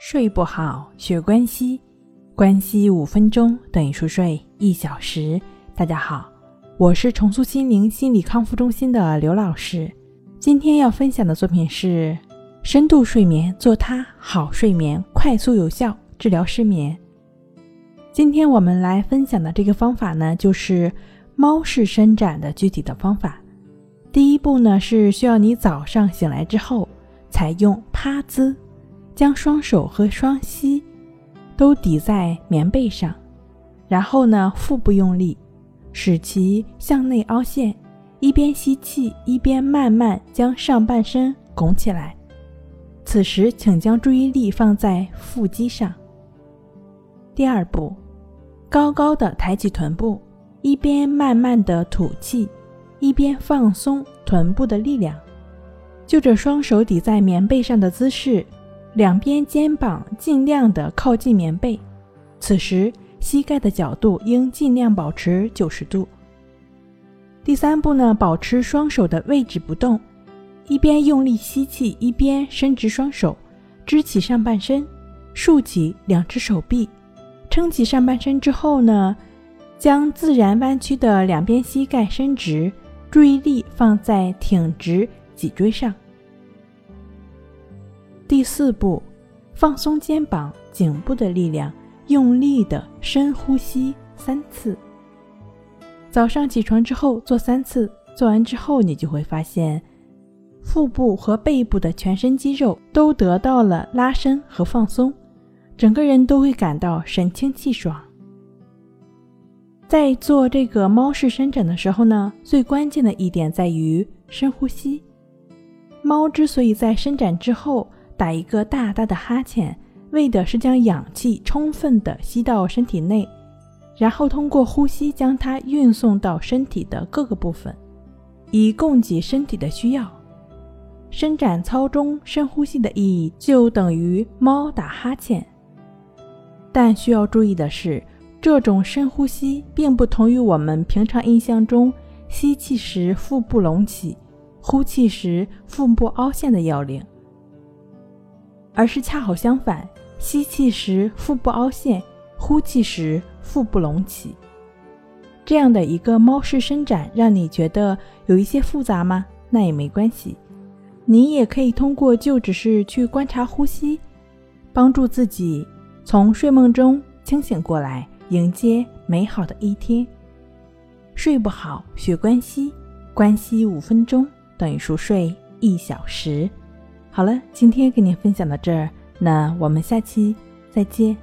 睡不好，学关西，关西五分钟等于熟睡一小时。大家好，我是重塑心灵心理康复中心的刘老师。今天要分享的作品是深度睡眠，做它好睡眠，快速有效治疗失眠。今天我们来分享的这个方法呢，就是猫式伸展的具体的方法。第一步呢，是需要你早上醒来之后，采用趴姿。将双手和双膝都抵在棉被上，然后呢，腹部用力，使其向内凹陷，一边吸气，一边慢慢将上半身拱起来。此时，请将注意力放在腹肌上。第二步，高高的抬起臀部，一边慢慢的吐气，一边放松臀部的力量。就着双手抵在棉被上的姿势。两边肩膀尽量的靠近棉被，此时膝盖的角度应尽量保持九十度。第三步呢，保持双手的位置不动，一边用力吸气，一边伸直双手，支起上半身，竖起两只手臂，撑起上半身之后呢，将自然弯曲的两边膝盖伸直，注意力放在挺直脊椎上。第四步，放松肩膀、颈部的力量，用力的深呼吸三次。早上起床之后做三次，做完之后你就会发现，腹部和背部的全身肌肉都得到了拉伸和放松，整个人都会感到神清气爽。在做这个猫式伸展的时候呢，最关键的一点在于深呼吸。猫之所以在伸展之后，打一个大大的哈欠，为的是将氧气充分的吸到身体内，然后通过呼吸将它运送到身体的各个部分，以供给身体的需要。伸展操中深呼吸的意义就等于猫打哈欠，但需要注意的是，这种深呼吸并不同于我们平常印象中吸气时腹部隆起，呼气时腹部凹陷的要领。而是恰好相反，吸气时腹部凹陷，呼气时腹部隆起。这样的一个猫式伸展，让你觉得有一些复杂吗？那也没关系，你也可以通过就只是去观察呼吸，帮助自己从睡梦中清醒过来，迎接美好的一天。睡不好学关息，关息五分钟等于熟睡一小时。好了，今天跟您分享到这儿，那我们下期再见。